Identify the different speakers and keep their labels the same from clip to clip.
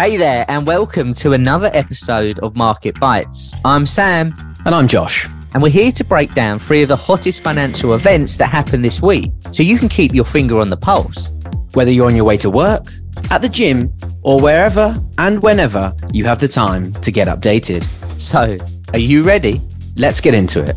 Speaker 1: Hey there, and welcome to another episode of Market Bites. I'm Sam,
Speaker 2: And I'm Josh.
Speaker 1: and we're here to break down three of the hottest financial events that happened this week so you can keep your finger on the pulse.
Speaker 2: Whether you're on your way to work, at the gym, or wherever and whenever you have the time to get updated,
Speaker 1: So, are you ready?
Speaker 2: let's get into it.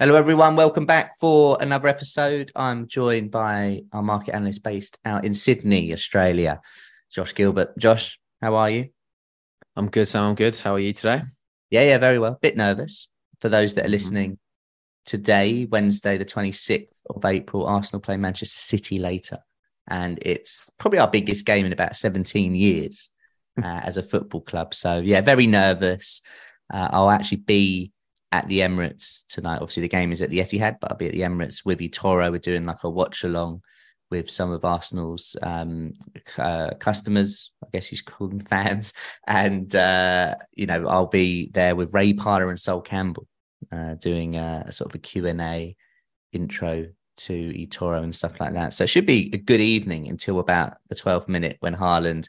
Speaker 1: Hello, everyone. Welcome back for another episode. I'm joined by our market analyst based out in Sydney, Australia, Josh Gilbert. Josh, how are you?
Speaker 2: I'm good, Sam. I'm good. How are you today?
Speaker 1: Yeah, yeah, very well. Bit nervous for those that are
Speaker 2: Mhm.
Speaker 1: listening today, Wednesday, the 26th of April. Arsenal play Manchester City later, and it's probably our biggest game in about 17 years uh, as a football club. So, yeah, very nervous. Uh, I'll actually be at the Emirates tonight. Obviously, the game is at the Etihad, but I'll be at the Emirates with eToro. We're doing like a watch along with some of Arsenal's um, uh, customers, I guess you should call them fans. And, uh, you know, I'll be there with Ray Parlour and Sol Campbell uh, doing a, a sort of a Q&A intro to eToro and stuff like that. So it should be a good evening until about the 12th minute when Haaland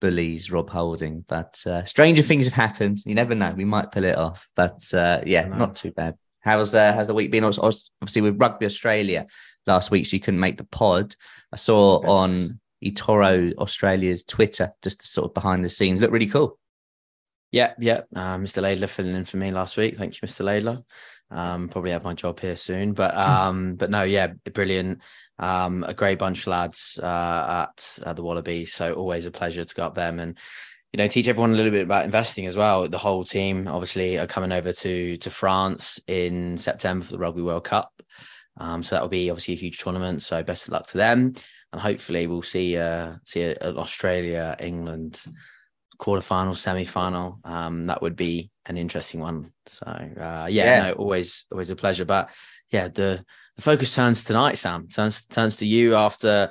Speaker 1: bullies Rob Holding. But uh, stranger things have happened. You never know. We might pull it off. But uh, yeah, not too bad. How's uh, how's the week been? Obviously- with Rugby Australia last week, so you couldn't make the pod. I saw
Speaker 2: Good.
Speaker 1: on eToro Australia's Twitter just sort of behind the scenes. Look really cool.
Speaker 2: Yeah, yeah. Uh, Mr. Laidler filling in for me last week. Thank you, Mr. Laidler. Um, probably have my job here soon, but um, but no, yeah, brilliant. Um, a great bunch of lads uh, at, at the Wallabies. So always a pleasure to go up them and you know teach everyone a little bit about investing as well. The whole team obviously are coming over to to France in September for the Rugby World Cup. Um, so that will be obviously a huge tournament. So best of luck to them, and hopefully we'll see uh see an Australia England quarterfinal, semi-final. Um, that would be an interesting one. So uh, yeah,
Speaker 1: Yeah.
Speaker 2: no, always always a pleasure. But yeah, the the focus turns tonight, Sam. Turns turns to you after a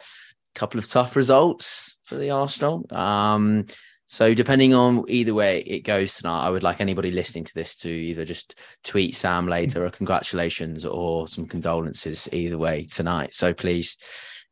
Speaker 2: couple of tough results for the Arsenal. Um, so depending on either way it goes tonight, I would like anybody listening to this to either just tweet Sam later or congratulations or some condolences either way tonight. So please,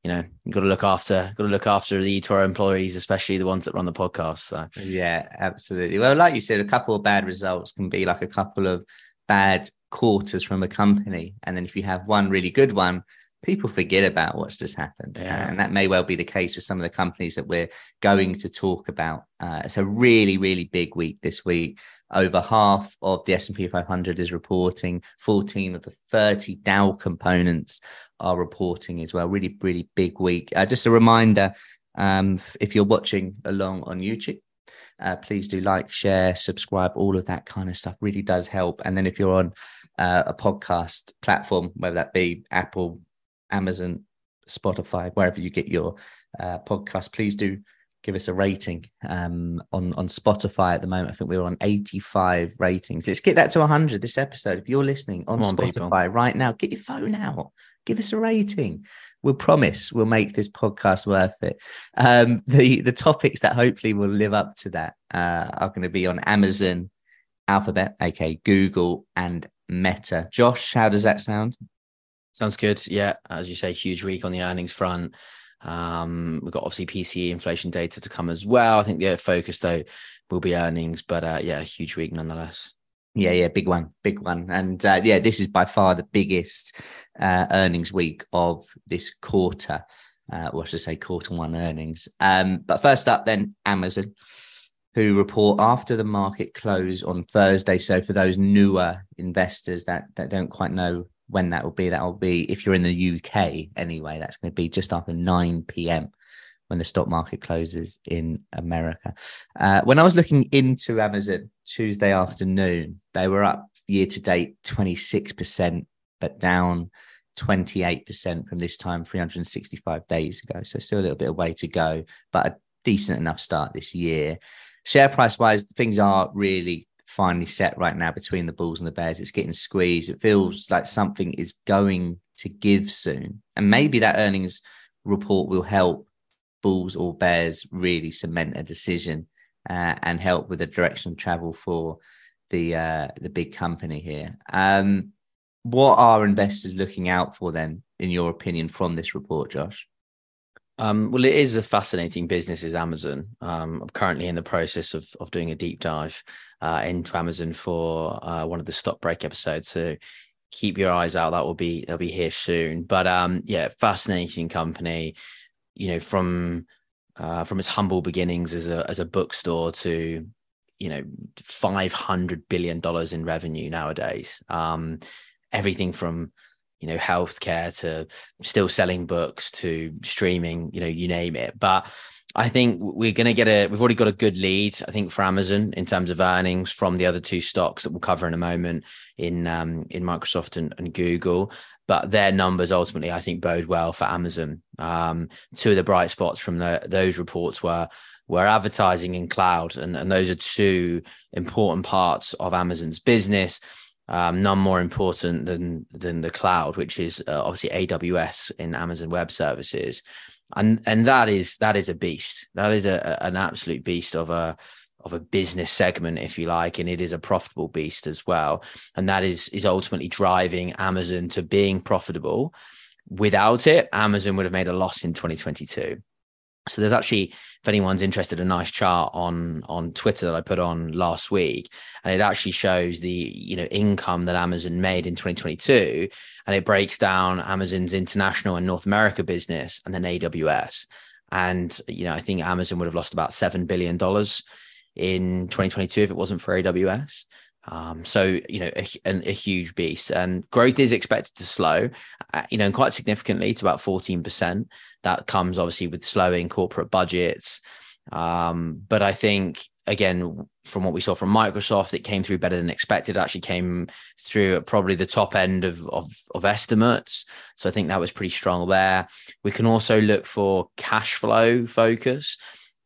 Speaker 2: you know, you got to look after got to look after the eToro employees, especially the ones that run the podcast. So
Speaker 1: Yeah, absolutely. Well, like you said, a couple of bad results can be like a couple of bad quarters from a company. And then if you have one really good one, people forget about what's just happened.
Speaker 2: Yeah.
Speaker 1: And that may well be the case with some of the companies that we're going to talk about. Uh, it's a really, really big week this week. Over half of the S&P 500 is reporting. 14 of the 30 Dow components are reporting as well. Really, really big week. Uh, just a reminder, um, if you're watching along on YouTube, uh, please do like, share, subscribe, all of that kind of stuff really does help. And then if you're on uh, a podcast platform, whether that be Apple, Amazon, Spotify, wherever you get your uh, podcast, please do give us a rating um, on on Spotify at the moment. I think we're on 85 ratings. Let's get that to 100 this episode. If you're listening on
Speaker 2: on,
Speaker 1: Spotify
Speaker 2: people.
Speaker 1: right now, get your phone out. Give us a rating. We'll promise we'll make this podcast worth it. Um, the the topics that hopefully will live up to that uh, are going to be on Amazon, Alphabet, aka Google, and Meta. Josh, how does that sound?
Speaker 2: Sounds good. Yeah, as you say, huge week on the earnings front. Um, we've got obviously PCE inflation data to come as well. I think the focus though will be earnings, but uh, yeah, huge week nonetheless.
Speaker 1: Yeah, yeah, big one, big one. And uh, yeah, this is by far the biggest uh, earnings week of this quarter. Uh, or I should say quarter one earnings. Um, but first up, then Amazon, who report after the market close on Thursday. So for those newer investors that that don't quite know when that will be, that will be if you're in the UK anyway. That's going to be just after nine p.m. when the stock market closes in America. Uh, when I was looking into Amazon Tuesday afternoon, they were up year to date 26%, but down 28% from this time 365 days ago. So still a little bit of way to go, but a decent enough start this year. Share price wise, things are really finally set right now between the Bulls and the Bears. It's getting squeezed. It feels like something is going to give soon. And maybe that earnings report will help Bulls or Bears really cement a decision uh, and help with the direction of travel for the uh, the big company here. Um, what are investors looking out for then, in your opinion, from this report, Josh?
Speaker 2: Um, well, it is a fascinating business, is Amazon. Um, I'm currently in the process of of doing a deep dive uh, into Amazon for uh, one of the stock break episodes. So keep your eyes out. That will be they'll be here soon. But um, yeah, fascinating company. You know, from uh, from its humble beginnings as a as a bookstore to you know 500 billion dollars in revenue nowadays um, everything from you know healthcare to still selling books to streaming you know you name it but I think we're going to get a. We've already got a good lead, I think, for Amazon in terms of earnings from the other two stocks that we'll cover in a moment in um, in Microsoft and, and Google. But their numbers ultimately, I think, bode well for Amazon. Um, two of the bright spots from the, those reports were were advertising in cloud, and, and those are two important parts of Amazon's business. Um, none more important than than the cloud, which is uh, obviously AWS in Amazon Web Services and and that is that is a beast. That is a, an absolute beast of a of a business segment, if you like, and it is a profitable beast as well. And that is is ultimately driving Amazon to being profitable. Without it, Amazon would have made a loss in 2022. So there's actually, if anyone's interested, a nice chart on on Twitter that I put on last week, and it actually shows the you know income that Amazon made in 2022, and it breaks down Amazon's international and North America business, and then AWS. And you know, I think Amazon would have lost about seven billion dollars in 2022 if it wasn't for AWS. Um, so you know, a, a, huge beast, and growth is expected to slow, uh, you know, and quite significantly to about fourteen percent. That comes obviously with slowing corporate budgets, um, but I think again, from what we saw from Microsoft, it came through better than expected. It actually came through at probably the top end of, of, of estimates. So I think that was pretty strong there. We can also look for cash flow focus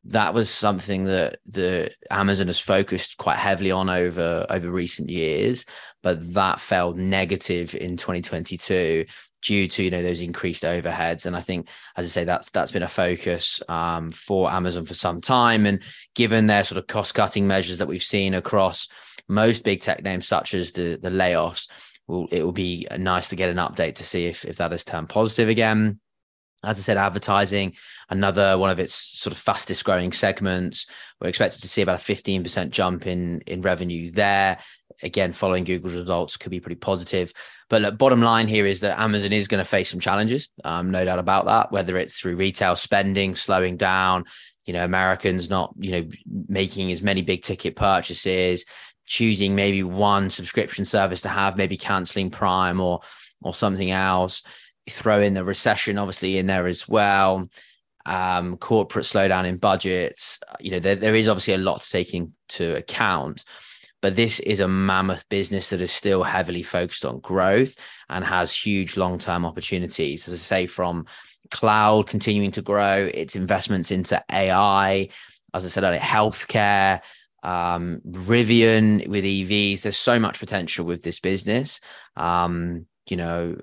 Speaker 2: that was something that the Amazon has focused quite heavily on over over recent years, but that fell negative in 2022 due to you know those increased overheads. And I think, as I say, that's that's been a focus um, for Amazon for some time. And given their sort of cost cutting measures that we've seen across most big tech names, such as the the layoffs, it will be nice to get an update to see if if that has turned positive again as I said, advertising, another one of its sort of fastest growing segments. We're expected to see about a 15% jump in, in revenue there. Again, following Google's results could be pretty positive. But look, bottom line here is that Amazon is going to face some challenges, um, no doubt about that, whether it's through retail spending slowing down, you know, Americans not, you know, making as many big ticket purchases, choosing maybe one subscription service to have, maybe canceling Prime or or something else throw in the recession obviously in there as well. Um, corporate slowdown in budgets you know there, there is obviously a lot to take into account but this is a mammoth business that is still heavily focused on growth and has huge long-term opportunities. As i say from cloud continuing to grow its investments into ai as i said earlier healthcare um, rivian with evs there's so much potential with this business. Um, you know,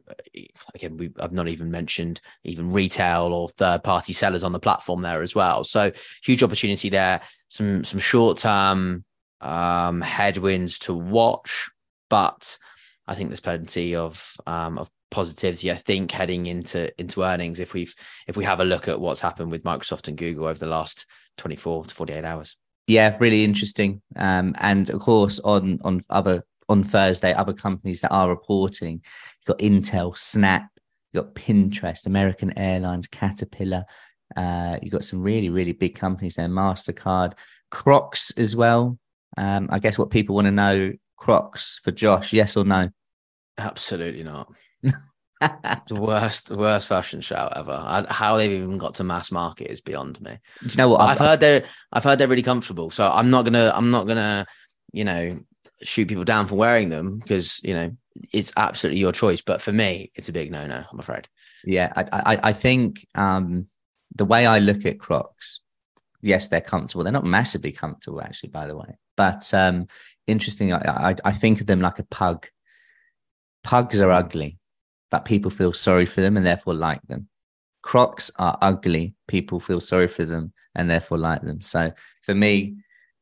Speaker 2: again, we I've not even mentioned even retail or third party sellers on the platform there as well. So huge opportunity there. Some some short term um, headwinds to watch, but I think there's plenty of um, of positivity. I think heading into into earnings if we've if we have a look at what's happened with Microsoft and Google over the last 24 to 48 hours.
Speaker 1: Yeah, really interesting. Um, and of course, on on other on Thursday, other companies that are reporting. You've got Intel, Snap, you've got Pinterest, American Airlines, Caterpillar. Uh, you've got some really, really big companies there, MasterCard, Crocs as well. Um, I guess what people want to know Crocs for Josh, yes or no?
Speaker 2: Absolutely not. the worst, worst fashion show ever. I, how they've even got to mass market is beyond me.
Speaker 1: Do you know what?
Speaker 2: I've, I've heard they're, I've heard they're really comfortable. So I'm not gonna, I'm not gonna, you know, shoot people down for wearing them because you know it's absolutely your choice. But for me, it's a big no no. I'm afraid.
Speaker 1: Yeah, I I, I think um, the way I look at Crocs, yes, they're comfortable. They're not massively comfortable, actually, by the way. But um, interesting, I, I, I think of them like a pug. Pugs are ugly, but people feel sorry for them and therefore like them. Crocs are ugly. People feel sorry for them and therefore like them. So for me,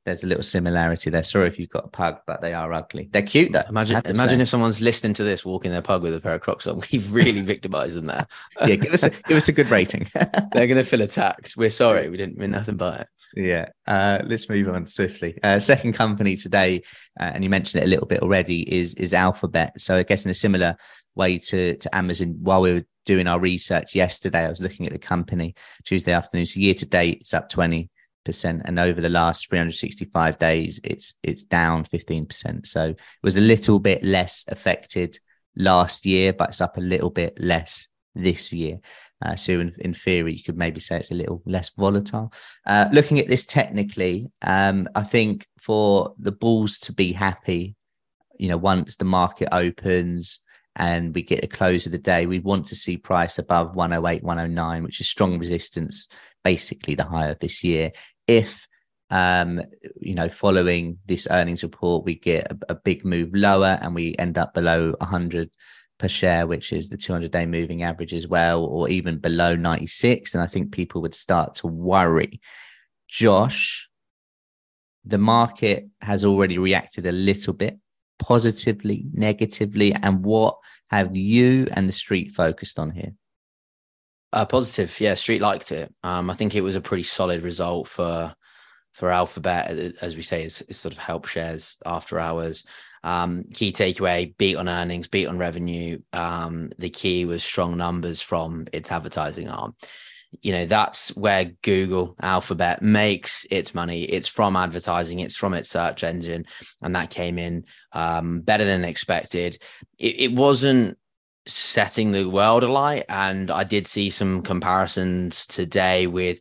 Speaker 1: there's a little similarity there. Sorry if you've got a pug, but they are ugly. They're cute though.
Speaker 2: Imagine, imagine if someone's listening to this walking their pug with a pair of Crocs on. We've really victimized them there.
Speaker 1: yeah, give us a, give us a good rating.
Speaker 2: They're going to feel attacked. We're sorry, we didn't mean nothing by it.
Speaker 1: Yeah. Uh, let's move on swiftly. Uh, second company today, uh, and you mentioned it a little bit already, is is Alphabet. So I guess in a similar way to to Amazon, while we were doing our research yesterday, I was looking at the company Tuesday afternoon. So year to date, it's up twenty percent, and over the last 365 days, it's it's down 15 percent. So it was a little bit less affected last year, but it's up a little bit less this year. Uh, so in, in theory, you could maybe say it's a little less volatile. Uh, looking at this technically, um, I think for the bulls to be happy, you know, once the market opens and we get the close of the day, we want to see price above 108, 109, which is strong resistance, basically the high of this year. If um, you know, following this earnings report, we get a, a big move lower and we end up below 100 per share, which is the 200 day moving average as well, or even below 96. And I think people would start to worry. Josh, the market has already reacted a little bit positively, negatively, and what have you and the street focused on here?
Speaker 2: Uh, positive, yeah. Street liked it. Um, I think it was a pretty solid result for for Alphabet, as we say, is, is sort of help shares after hours. Um, key takeaway: beat on earnings, beat on revenue. Um, the key was strong numbers from its advertising arm you know that's where google alphabet makes its money it's from advertising it's from its search engine and that came in um, better than expected it, it, wasn't setting the world alight and i did see some comparisons today with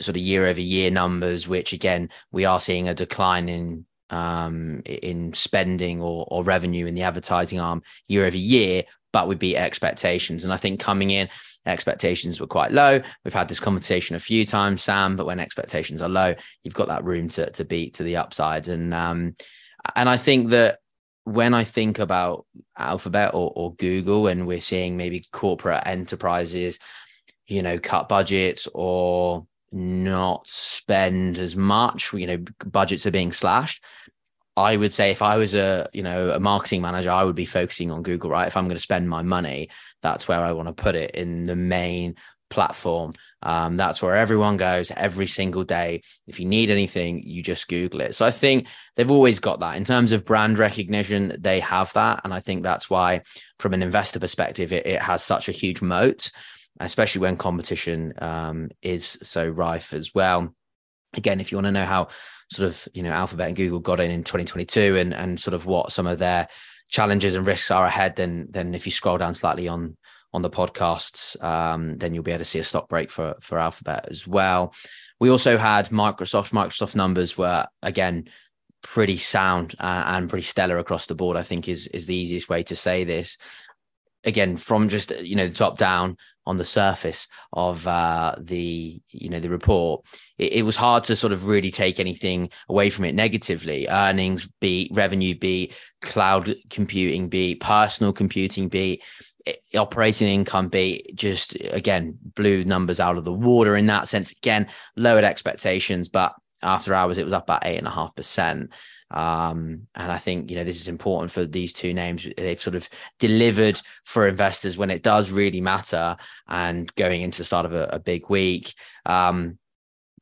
Speaker 2: sort of year over year numbers which again we are seeing a decline in um, in spending or, or revenue in the advertising arm year over year but we beat expectations and i think coming in expectations were quite low. We've had this conversation a few times, Sam, but when expectations are low, you've got that room to, to beat to the upside. And um, and I think that when I think about Alphabet or, or Google, and we're seeing maybe corporate enterprises, you know, cut budgets or not spend as much, you know, budgets are being slashed. I would say if I was a you know a marketing manager, I would be focusing on Google, right? If I'm going to spend my money, that's where I want to put it in the main platform. Um, that's where everyone goes every single day. If you need anything, you just Google it. So I think they've always got that in terms of brand recognition. They have that, and I think that's why, from an investor perspective, it, it has such a huge moat, especially when competition um, is so rife as well. Again, if you want to know how sort of you know Alphabet and Google got in in 2022 and and sort of what some of their challenges and risks are ahead, then then if you scroll down slightly on on the podcasts, um, then you'll be able to see a stock break for for Alphabet as well. We also had Microsoft. Microsoft numbers were again pretty sound uh, and pretty stellar across the board. I think is is the easiest way to say this. Again, from just you know the top down, on the surface of uh, the you know the report, it, it, was hard to sort of really take anything away from it negatively. Earnings beat, revenue beat, cloud computing beat, personal computing beat, operating income beat. Just again blew numbers out of the water in that sense. Again, lowered expectations, but after hours it was up at eight and a half percent. Um, and I think, you know, this is important for these two names. They've sort of delivered for investors when it does really matter and going into the start of a, a big week. Um,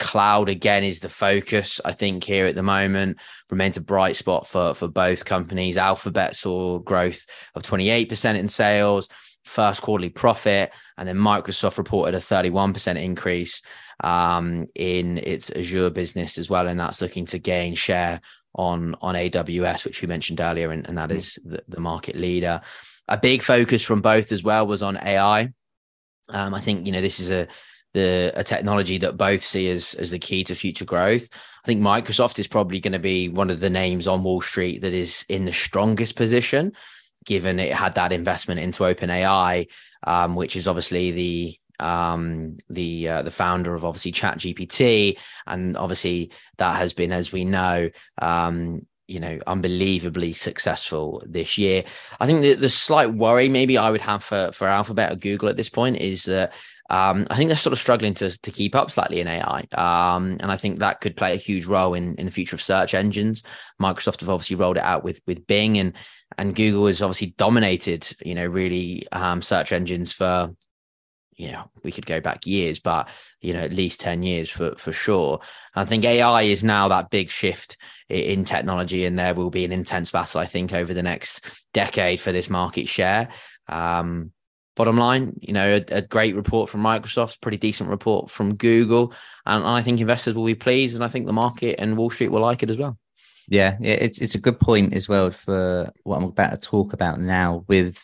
Speaker 2: cloud again is the focus, I think, here at the moment. Remains a bright spot for, for both companies. Alphabet saw growth of 28% in sales, first quarterly profit, and then Microsoft reported a 31% increase um, in its Azure business as well. And that's looking to gain share on on AWS, which we mentioned earlier, and, and that mm. the, the, market leader. A big focus from both as well was on AI. Um, I think you know this is a the a technology that both see as as the key to future growth. I think Microsoft is probably going to be one of the names on Wall Street that is in the strongest position, given it had that investment into OpenAI, um, which is obviously the um, the uh, the founder of obviously Chat GPT, and obviously that has been, as we know, um, you know, unbelievably successful this year. I think the, the slight worry maybe I would have for for Alphabet or Google at this point is that um, I think they're sort of struggling to to keep up slightly in AI, um, and I think that could play a huge role in in the future of search engines. Microsoft have obviously rolled it out with with Bing, and and Google has obviously dominated, you know, really um, search engines for you know we could go back years but you know at least 10 years for for sure. I think ai is now that big shift in technology and there will be an intense battle i think over the next decade for this market share. Um, bottom line you know a, a, great report from microsoft pretty decent report from google and i think investors will be pleased and i think the market and wall street will like it as well
Speaker 1: yeah it's it's a good point as well for what i'm about to talk about now with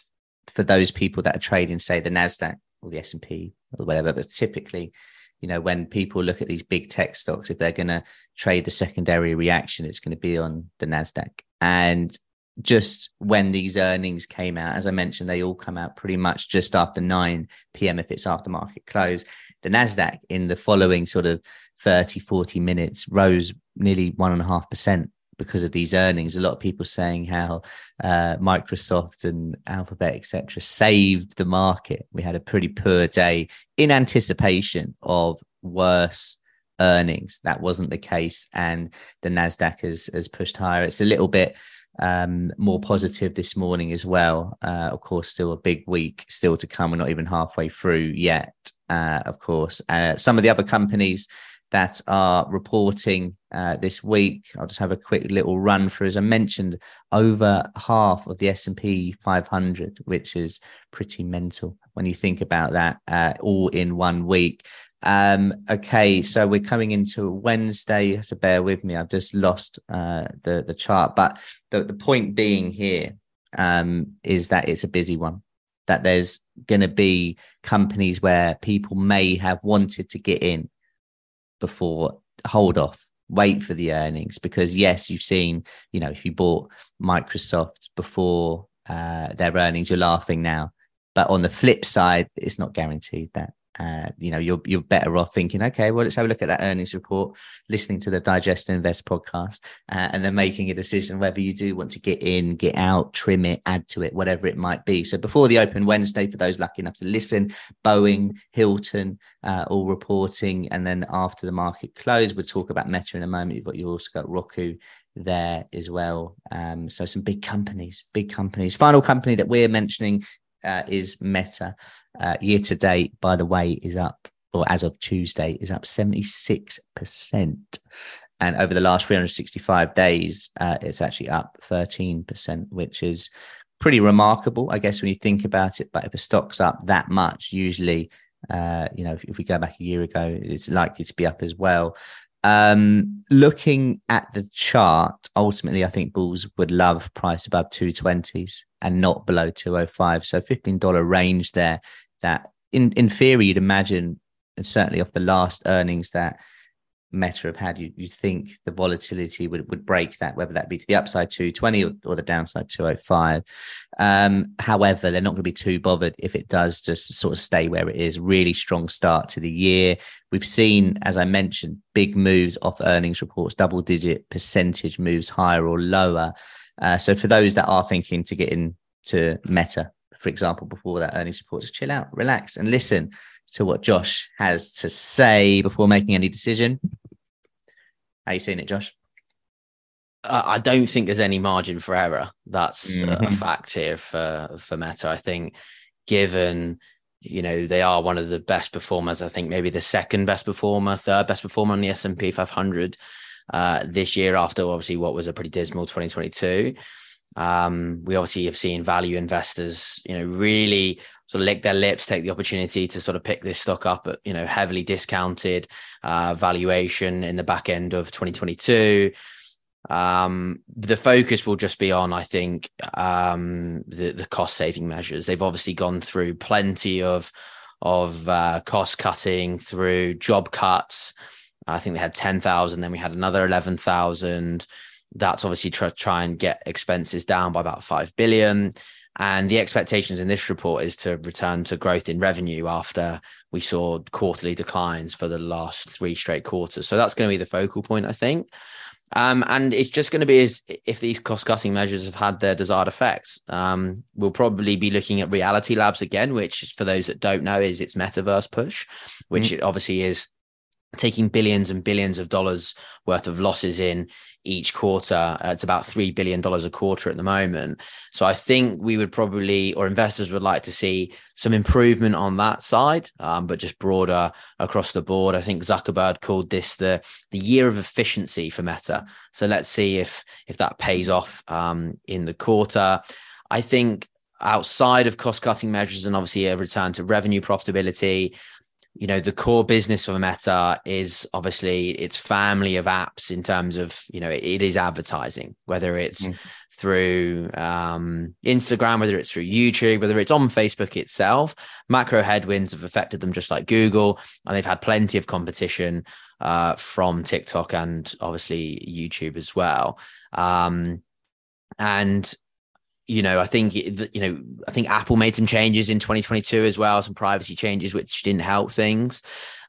Speaker 1: for those people that are trading say the nasdaq or the S&P or whatever. But typically, you know, when people look at these big tech stocks, if they're going to trade the secondary reaction, it's going to be on the NASDAQ. And just when these earnings came out, as I mentioned, they all come out pretty much just after 9 p.m. if it's after market close. The NASDAQ in the following sort of 30, 40 minutes rose nearly 1.5% because of these earnings. A lot of people saying how uh, Microsoft and Alphabet, etc., saved the market. We had a pretty poor day in anticipation of worse earnings. That wasn't the case, and the Nasdaq has has pushed higher. It's a little bit um, more positive this morning as well. Uh, of course, still a big week still to come. We're not even halfway through yet. Uh, of course, uh, some of the other companies that are reporting uh, this week. I'll just have a quick little run through. As I mentioned, over half of the S and P 500, which is pretty mental when you think about that, uh, all in one week. Um, okay, so we're coming into Wednesday. You have to bear with me. I've just lost uh, the the chart, but the the point being here um, is that it's a busy one. That there's going to be companies where people may have wanted to get in before hold off wait for the earnings because yes you've seen you know if you bought microsoft before uh, their earnings you're laughing now but on the flip side it's not guaranteed that uh, you know, you're you're better off thinking, okay, well, let's have a look at that earnings report, listening to the Digest and Invest podcast, uh, and then making a decision whether you do want to get in, get out, trim it, add to it, whatever it might be. So before the open Wednesday, for those lucky enough to listen, Boeing, Hilton, uh, all reporting, and then after the market close, we'll talk about Meta in a moment. You've got you also got Roku there as well. Um, so some big companies, big companies. Final company that we're mentioning uh, is Meta. Uh, year to date, by the way, is up, or as of Tuesday, is up 76%. And over the last 365 days, uh, it's actually up 13%, which is pretty remarkable, I guess, when you think about it. But if a stock's up that much, usually, uh, you know, if, if we go back a year ago, it's likely to be up as well. Um, looking at the chart, ultimately, I think bulls would love price above 220s and not below 205. So $15 range there that in, in theory, you'd imagine, and certainly off the last earnings that Meta have had, you, you'd think the volatility would, would break that, whether that be to the upside 220 or, or the downside 205. Um, however, they're not going to be too bothered if it does just sort of stay where it is. Really strong start to the year. We've seen, as I mentioned, big moves off earnings reports, double digit percentage moves higher or lower. Uh, so for those that are thinking to get into Meta, for example, before that earnings report, just chill out, relax, and listen to what Josh has to say before making any decision. How you seeing it, Josh?
Speaker 2: I don't think there's any margin for error. That's mm-hmm. a fact here for for Meta. I think, given you know they are one of the best performers. I think maybe the second best performer, third best performer on the S and P 500 uh, this year. After obviously what was a pretty dismal 2022. Um, we obviously have seen value investors, you know, really sort of lick their lips, take the opportunity to sort of pick this stock up at, you know, heavily discounted uh, valuation in the back end of 2022. Um, the focus will just be on, I think, um, the, the cost saving measures. They've obviously gone through plenty of of uh, cost cutting through job cuts. I think they had 10,000, then we had another 11,000. That's obviously try, try and get expenses down by about 5 billion. And the expectations in this report is to return to growth in revenue after we saw quarterly declines for the last three straight quarters. So that's going to be the focal point, I think. Um, and it's just going to be as if these cost cutting measures have had their desired effects. Um, we'll probably be looking at Reality Labs again, which, for those that don't know, is its metaverse push, which mm. obviously is taking billions and billions of dollars worth of losses in each quarter. Uh, it's about $3 billion a quarter at the moment. So I think we would probably, or investors would like to see some improvement on that side, um, but just broader across the board. I think Zuckerberg called this the, the year of efficiency for Meta. So let's see if, if that pays off um, in the quarter. I think outside of cost cutting measures and obviously a return to revenue profitability, you know the core business of meta is obviously its family of apps in terms of you know it, it is advertising whether it's mm. through um, instagram whether it's through youtube whether it's on facebook itself macro headwinds have affected them just like google and they've had plenty of competition uh, from tiktok and obviously youtube as well um, and you know, I think you know, I think Apple made some changes in 2022 as well, some privacy changes which didn't help things.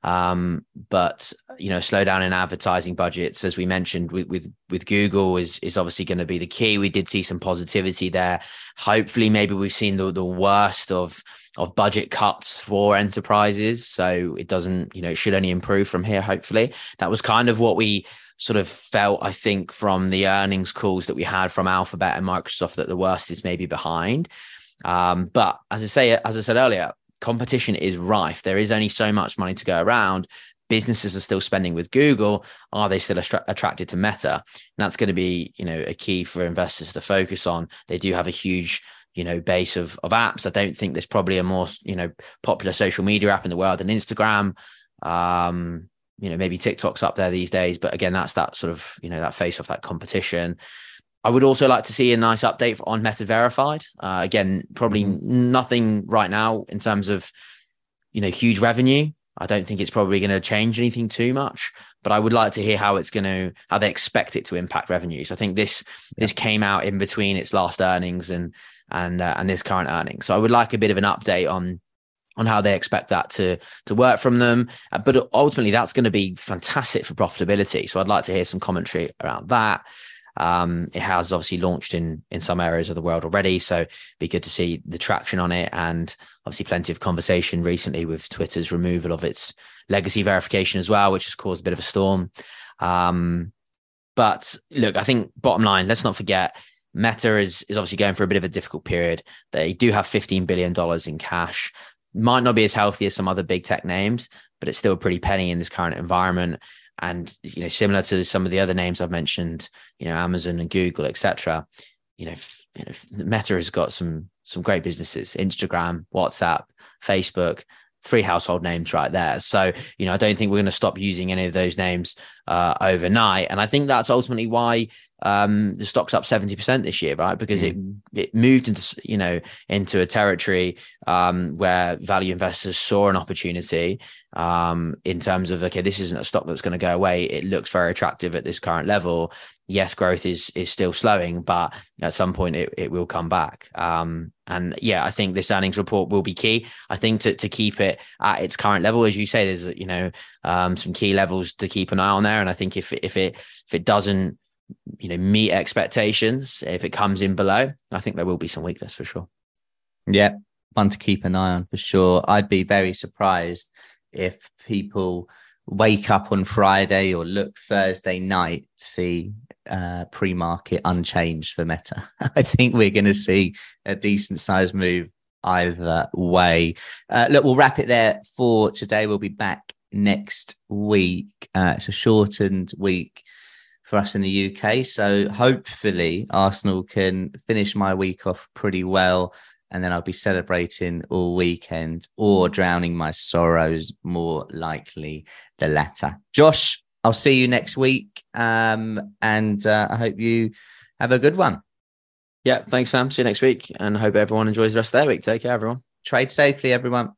Speaker 2: Um, but you know, slowdown in advertising budgets, as we mentioned with with, with Google, is is obviously going to be the key. We did see some positivity there. Hopefully, maybe we've seen the the worst of of budget cuts for enterprises, so it doesn't, you know, it should only improve from here. Hopefully, that was kind of what we sort of felt, I think, from the earnings calls that we had from Alphabet and Microsoft that the worst is maybe behind. Um, but as I say, as I said earlier, competition is rife. There is only so much money to go around. Businesses are still spending with Google. Are they still attra- attracted to Meta? And that's going to be, you know, a key for investors to focus on. They do have a huge you know base of of apps. I don't think there's probably a more you know popular social media app in the world than Instagram. Um, you know maybe TikTok's up there these days, but again, that's that sort of you know that face off that competition. I would also like to see a nice update on Meta Verified. Uh, again, probably mm-hmm. nothing right now in terms of you know huge revenue. I don't think it's probably going to change anything too much, but I would like to hear how it's going to how they expect it to impact revenues. I think this yeah. this came out in between its last earnings and and uh, and this current earnings, so I would like a bit of an update on on how they expect that to to work from them. Uh, but ultimately, that's going to be fantastic for profitability. So I'd like to hear some commentary around that. Um, it has obviously launched in in some areas of the world already, so be good to see the traction on it, and obviously plenty of conversation recently with Twitter's removal of its legacy verification as well, which has caused a bit of a storm. Um, but look, I think bottom line, let's not forget Meta is is obviously going for a bit of a difficult period. They do have fifteen billion dollars in cash might not be as healthy as some other big tech names, but it's still a pretty penny in this current environment. And you know, similar to some of the other names I've mentioned, you know, Amazon and Google, etc. You know, you know, Meta has got some some great businesses: Instagram, WhatsApp, Facebook three household names right there. So, you know, I don't think we're going to stop using any of those names uh, overnight. And I think that's ultimately why um, the stock's up 70% this year, right? Because mm. it it moved into, you know, into a territory um, where value investors saw an opportunity um, in terms of, okay, this isn't a stock that's going to go away. It looks very attractive at this current level yes, growth is is still slowing, but at some point it, it will come back. Um, and yeah, I think this earnings report will be key. I think to, to keep it at its current level, as you say, there's you know um, some key levels to keep an eye on there. And I think if if it if it doesn't you know meet expectations, if it comes in below, I think there will be some weakness for sure.
Speaker 1: Yeah, one to keep an eye on for sure. I'd be very surprised if people wake up on Friday or look Thursday night, see uh, pre-market unchanged for Meta. I think we're going to see a decent size move either way. Uh, look, we'll wrap it there for today. We'll be back next week. Uh, it's a shortened week for us in the UK, so hopefully Arsenal can finish my week off pretty well. And then I'll be celebrating all weekend or drowning my sorrows, more likely the latter. Josh, I'll see you next week. Um, and uh, I hope you have a good one.
Speaker 2: Yeah, thanks, Sam. See you next week and hope everyone enjoys the rest of their week. Take care, everyone.
Speaker 1: Trade safely, everyone.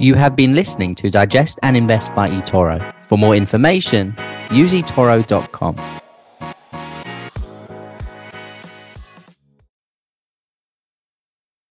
Speaker 1: You have been listening to Digest and Invest by eToro. For more information, use eToro.com.